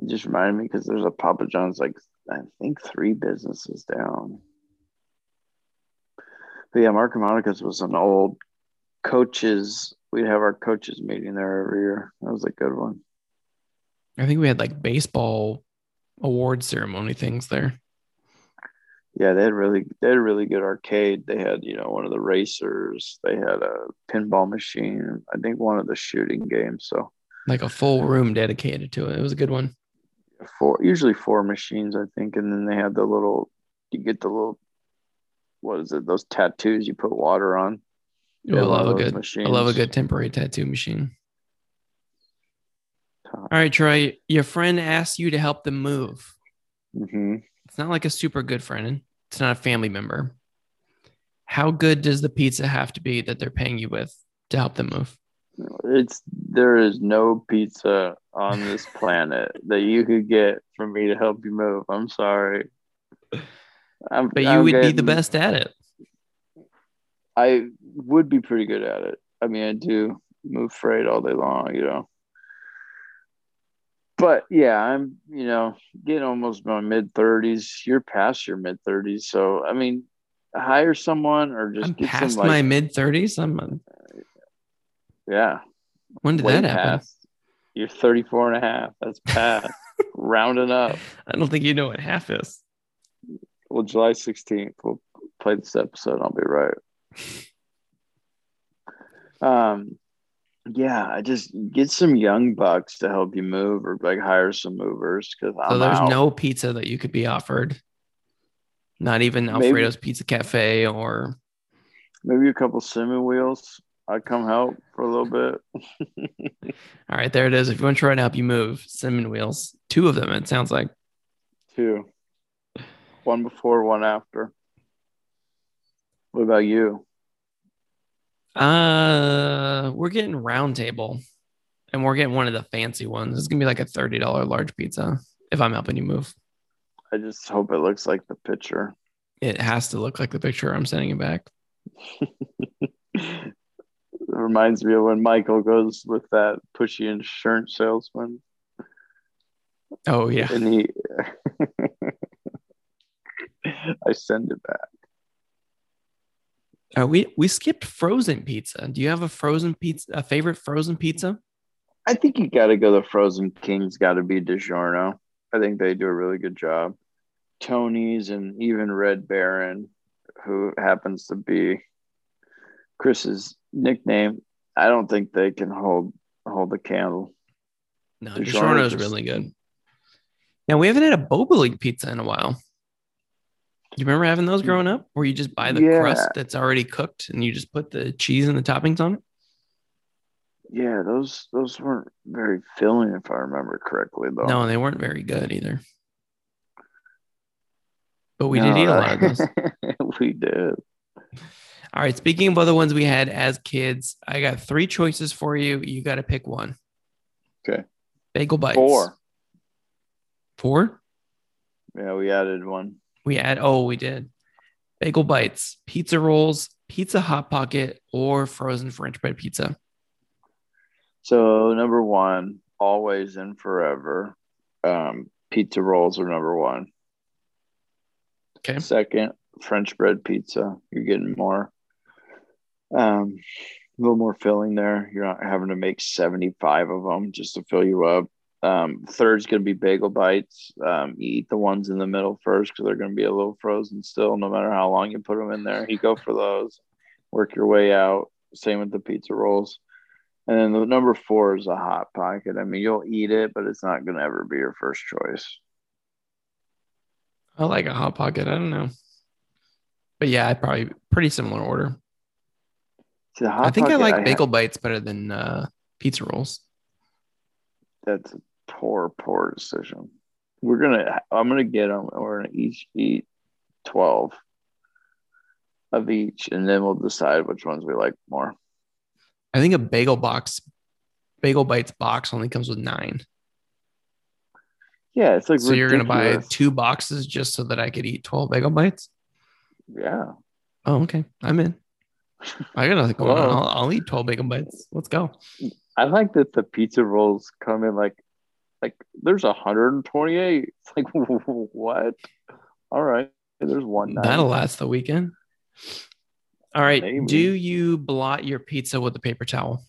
It just reminded me because there's a Papa John's like I think three businesses down. But yeah, Mark and Monica's was an old coaches. We'd have our coaches meeting there every year. That was a good one. I think we had like baseball award ceremony things there. Yeah, they had really they had a really good arcade. They had, you know, one of the racers, they had a pinball machine, I think one of the shooting games. So Like a full room dedicated to it. It was a good one. four usually four machines, I think. And then they had the little you get the little what is it, those tattoos you put water on. Oh, I love a good I love a good temporary tattoo machine. All right, Troy, your friend asked you to help them move. hmm It's not like a super good friend. It's not a family member. How good does the pizza have to be that they're paying you with to help them move? It's there is no pizza on this planet that you could get for me to help you move. I'm sorry. I'm, But you I'm would be the best at it. I would be pretty good at it. I mean, I do move freight all day long, you know. But yeah, I'm, you know, getting almost my mid 30s. You're past your mid 30s. So, I mean, hire someone or just I'm get past some, like, my mid 30s. I'm yeah, when did way that happen? past. You're 34 and a half. That's past. Rounding up. I don't think you know what half is. Well, July 16th, we'll play this episode. I'll be right. Um, yeah, I just get some young bucks to help you move, or like hire some movers because So there's out. no pizza that you could be offered. Not even Maybe- Alfredo's Pizza Cafe or maybe a couple cinnamon wheels. I'd come help for a little bit. all right, there it is. If you want to try to help you move, cinnamon wheels. Two of them, it sounds like. Two, one before, one after. What about you? Uh we're getting round table and we're getting one of the fancy ones. It's gonna be like a $30 large pizza if I'm helping you move. I just hope it looks like the picture. It has to look like the picture I'm sending it back. It reminds me of when Michael goes with that pushy insurance salesman. Oh yeah. and he I send it back. Uh, we we skipped frozen pizza. Do you have a frozen pizza a favorite frozen pizza? I think you got to go. The Frozen king's got to be DiGiorno. I think they do a really good job. Tony's and even Red Baron, who happens to be Chris's nickname. I don't think they can hold hold the candle. No, DiGiorno is really good. Now we haven't had a League pizza in a while. You remember having those mm. growing up, where you just buy the Yeah. crust that's already cooked and you just put the cheese and the toppings on it? Yeah, those those weren't very filling, if I remember correctly. Though. No, they weren't very good either. But we No, did eat a lot of those. we did. All right. Speaking of other ones we had as kids, I got three choices for you. You got to pick one. Okay. Bagel bites. Four. Four? Yeah, we added one. We add. Oh, we did. Bagel bites, pizza rolls, pizza hot pocket, or frozen French bread pizza. So number one, always and forever. Um, pizza rolls are number one. Okay. Second, French bread pizza. You're getting more, um, a little more filling there. You're not having to make 75 of them just to fill you up. Um, third's going to be bagel bites. Um, you eat the ones in the middle first because they're going to be a little frozen still, no matter how long you put them in there. You go for those, work your way out. Same with the pizza rolls. And then the number four is a hot pocket. I mean, you'll eat it, but it's not going to ever be your first choice. I like a hot pocket. I don't know. But yeah, I probably pretty similar order. I think I like ha- bagel bites better than uh, pizza rolls. that's poor, poor decision. We're gonna. I'm gonna get them. We're gonna each eat twelve of each, and then we'll decide which ones we like more. I think a bagel box, bagel bites box only comes with nine. Yeah, it's like so you're gonna buy two boxes just so that I could eat twelve bagel bites. Yeah, Oh, okay. I'm in. I got nothing going on. I'll, I'll eat 12 bagel bites. Let's go. I like that the pizza rolls come in like, like there's 128. It's like what? All right, there's one. That'll last the weekend. All right. Maybe. Do you blot your pizza with a paper towel?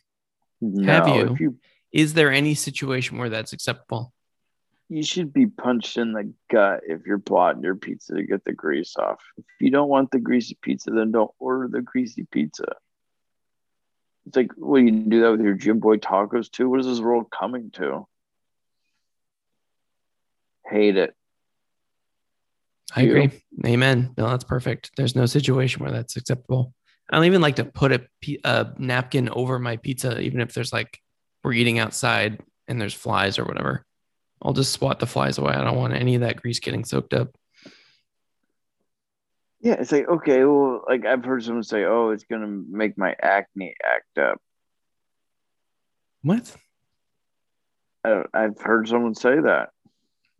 No, have you? You Is there any situation where that's acceptable? you should be punched in the gut if you're blotting your pizza to get the grease off. If you don't want the greasy pizza, then don't order the greasy pizza. It's like, do you do that with your Jimboy tacos too? What is this world coming to? Hate it. I You? agree. Amen. No, that's perfect. There's no situation where that's acceptable. I don't even like to put a, a napkin over my pizza, even if there's like we're eating outside and there's flies or whatever. I'll just swat the flies away. I don't want any of that grease getting soaked up. Yeah, it's like, okay, well, like I've heard someone say, oh, it's going to make my acne act up. What? I, I've heard someone say that.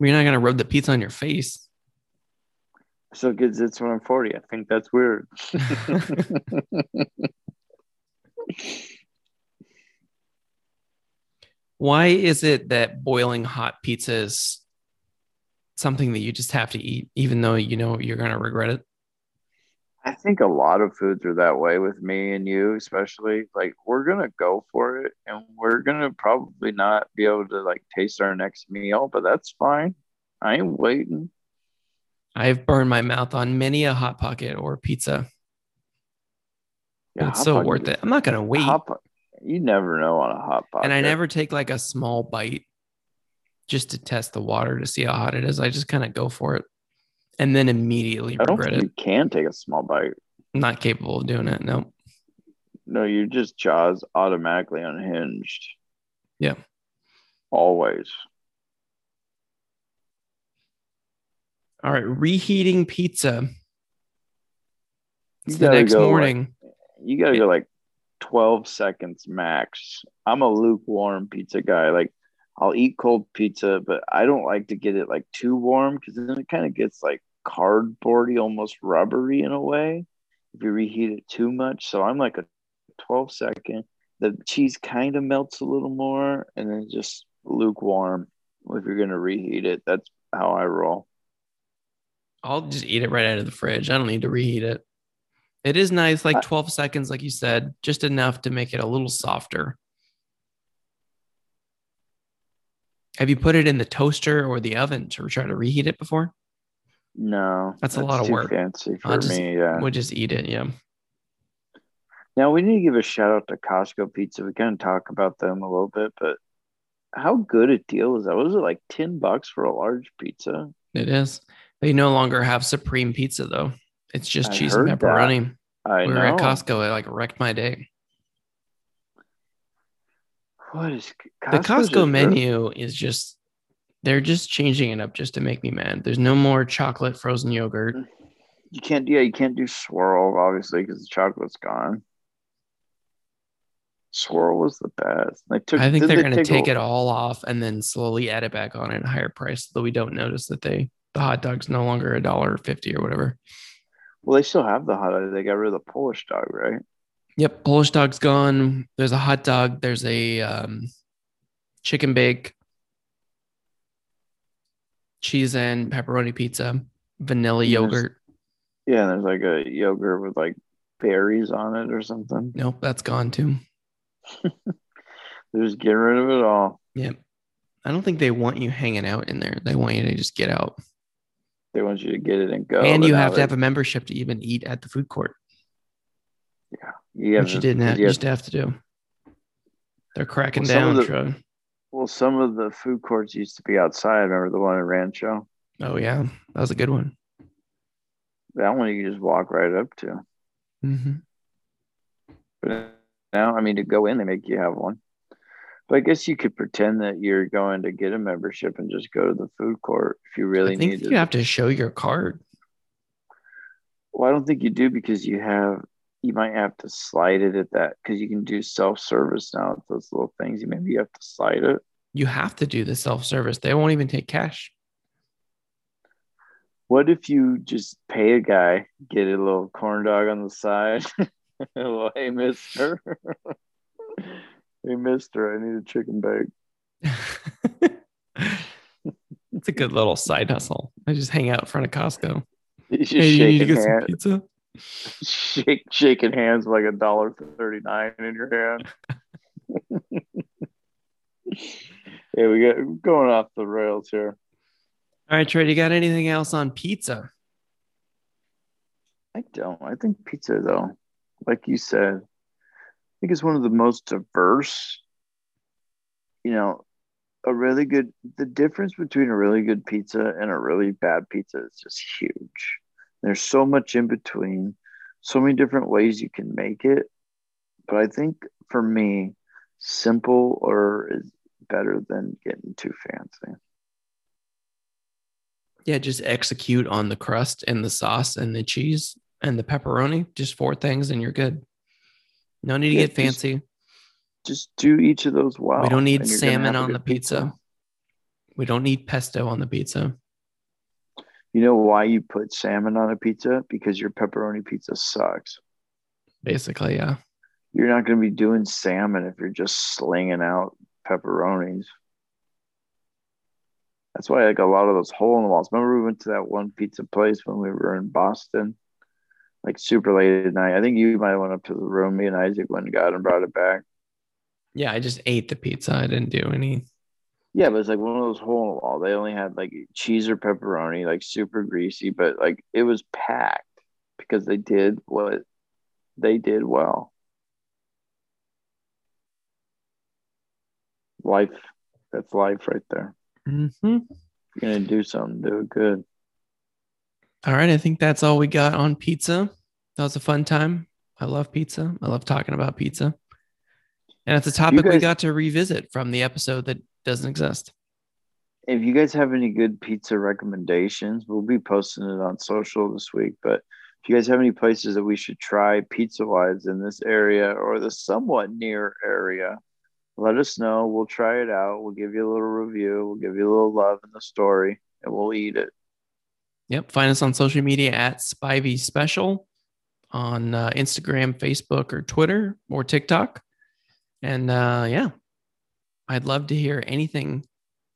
You're not gonna rub the pizza on your face. So good it's when I'm 40. I think that's weird. Why is it that boiling hot pizza is something that you just have to eat, even though you know you're going to regret it? I think a lot of foods are that way with me and you, especially. Like, we're going to go for it and we're going to probably not be able to like taste our next meal, but that's fine. I ain't waiting. I've burned my mouth on many a hot pocket or pizza. Yeah, it's so worth it. I'm not gonna wait, Hot Po- you never know on a hot Pocket. and I never take like a small bite just to test the water to see how hot it is. I just kind of go for it, and then immediately I don't regret think it. you can take a small bite. Not capable of doing it. No. No, your just jaws automatically unhinged. Yeah. Always. All right, reheating pizza. It's the next go, like- morning. You gotta go like 12 seconds max. I'm a lukewarm pizza guy. Like I'll eat cold pizza, but I don't like to get it like too warm because then it kind of gets like cardboardy, almost rubbery in a way if you reheat it too much. So I'm like a 12 second. The cheese kind of melts a little more and then just lukewarm if you're gonna reheat it. That's how I roll. I'll just eat it right out of the fridge. I don't need to reheat it. It is nice, like I- 12 seconds, like you said, just enough to make it a little softer. Have you put it in the toaster or the oven to try to reheat it before? No, That's a lot of work. Fancy for just- me, yeah. We'll just eat it. Yeah. Now we need to give a shout out to Costco Pizza. We kind of talk about them a little bit, but how good a deal is that? Was it like ten bucks for a large pizza? It is. They no longer have supreme pizza though. It's just I cheese and heard that. pepperoni. I we know. were at Costco. It like wrecked my day. What is the Costco's Costco just really- menu is just they're just changing it up just to make me mad. There's no more chocolate frozen yogurt. You can't, yeah, you can't do swirl obviously because the chocolate's gone. Swirl was the best. They took. I think they're they going to take a- it all off and then slowly add it back on at a higher price, so we don't notice that they the hot dog's no longer a dollar fifty or whatever. Well, they still have the hot dog. They got rid of the Polish dog, right? Yep, Polish dog's gone. There's a hot dog. There's a um, chicken bake, cheese and pepperoni pizza, vanilla yogurt. Yeah, there's like a yogurt with like berries on it or something. Nope, that's gone too. Just get rid of it all. Yep. I don't think they want you hanging out in there. They want you to just get out. They want you to get it and go. and you have to have a membership to even eat at the food court, you have which you didn't have. you used to have to do. They're cracking Well, down. the- Troy. Well, some of the food courts used to be outside. Remember the one in Rancho? Oh yeah, that was a good one. That one you just walk right up to. Mm-hmm. But now, I mean, to go in, they make you have one. But I guess you could pretend that you're going to get a membership and just go to the food court if you really I think need you it. have to show your card. Well, I don't think you do because you have you might have to slide it at that because you can do self service now with those little things. You maybe you have to slide it. You have to do the self service. They won't even take cash. What if you just pay a guy, get a little corn dog on the side? well, hey, mister. hey, mister, I need a chicken bake. it's a good little side hustle. I just hang out in front of Costco. Just Hey, you need to get some pizza? Shake, shaking hands with like a dollar thirty nine in your hand. yeah, we got going off the rails here. All right, Trey, you got anything else on pizza? I don't. I think pizza, though, like you said, I think it's one of the most diverse. You know, a really good. The difference between a really good pizza and a really bad pizza is just huge. There's so much in between, so many different ways you can make it. But I think for me, simple or is better than getting too fancy. Yeah, just execute on the crust and the sauce and the cheese and the pepperoni. Just four things and you're good. No need to Yeah, get fancy. Just do each of those well. we don't need and you're gonna salmon on the good pizza. We don't need pesto on the pizza. You know why you put salmon on a pizza? Because your pepperoni pizza sucks. Basically, yeah. You're not going to be doing salmon if you're just slinging out pepperonis. That's why I like a lot of those hole in the walls. Remember we went to that one pizza place when we were in Boston, like super late at night. I think you might have went up to the room. Me and Isaac went and got and brought it back. Yeah, I just ate the pizza. I didn't do any. Yeah, but it's like one of those hole in the wall. They only had like cheese or pepperoni, like super greasy, but like it was packed because they did what they did well. Life, that's life right there. Mm-hmm. You're gonna do something, do it good. All right, I think that's all we got on pizza. That was a fun time. I love pizza. I love talking about pizza. And it's a topic guys, we got to revisit from the episode that doesn't exist. If you guys have any good pizza recommendations, we'll be posting it on social this week. But if you guys have any places that we should try pizza wise in this area or the somewhat near area, let us know. We'll try it out. We'll give you a little review. We'll give you a little love in the story and we'll eat it. Yep. Find us on social media at Spivey Special on uh, Instagram, Facebook, or Twitter or TikTok. And uh, yeah, I'd love to hear anything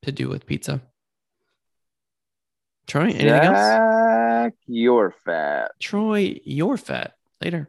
to do with pizza. Troy, anything Jack, else? You're fat. Troy, you're fat. Later.